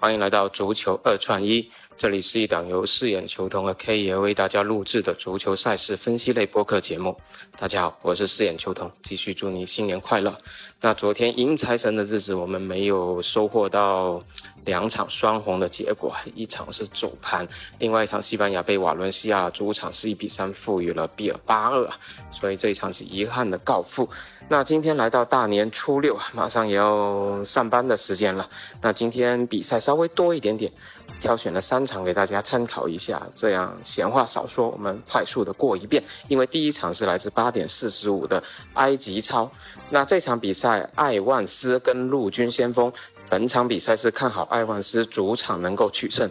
欢迎来到足球二串一，这里是一档由四眼球童和 K 爷为大家录制的足球赛事分析类播客节目。大家好，我是四眼球童，继续祝你新年快乐。那昨天迎财神的日子，我们没有收获到两场双红的结果，一场是走盘，另外一场西班牙被瓦伦西亚主场是一比三负于了比尔巴鄂，所以这一场是遗憾的告负。那今天来到大年初六，马上也要上班的时间了。那今天比赛稍微多一点点，挑选了三场给大家参考一下。这样闲话少说，我们快速的过一遍。因为第一场是来自八点四十五的埃及超，那这场比赛艾万斯跟陆军先锋，本场比赛是看好艾万斯主场能够取胜。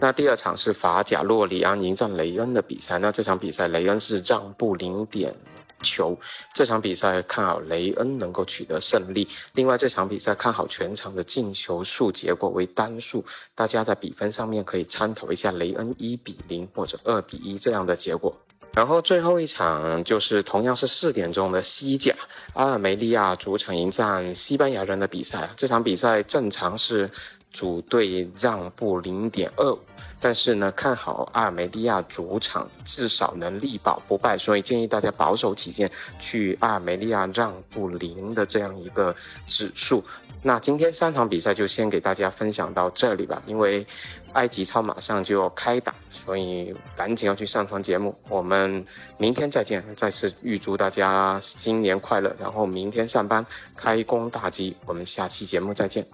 那第二场是法甲洛里安迎战雷恩的比赛，那这场比赛雷恩是让步零点。球这场比赛看好雷恩能够取得胜利。另外这场比赛看好全场的进球数结果为单数，大家在比分上面可以参考一下雷恩一比零或者二比一这样的结果。然后最后一场就是同样是四点钟的西甲，阿尔梅利亚主场迎战西班牙人的比赛。这场比赛正常是。主队让步零点二五，但是呢，看好阿尔梅利亚主场至少能力保不败，所以建议大家保守起见，去阿尔梅利亚让步零的这样一个指数。那今天三场比赛就先给大家分享到这里吧，因为埃及超马上就要开打，所以赶紧要去上传节目。我们明天再见，再次预祝大家新年快乐，然后明天上班开工大吉，我们下期节目再见。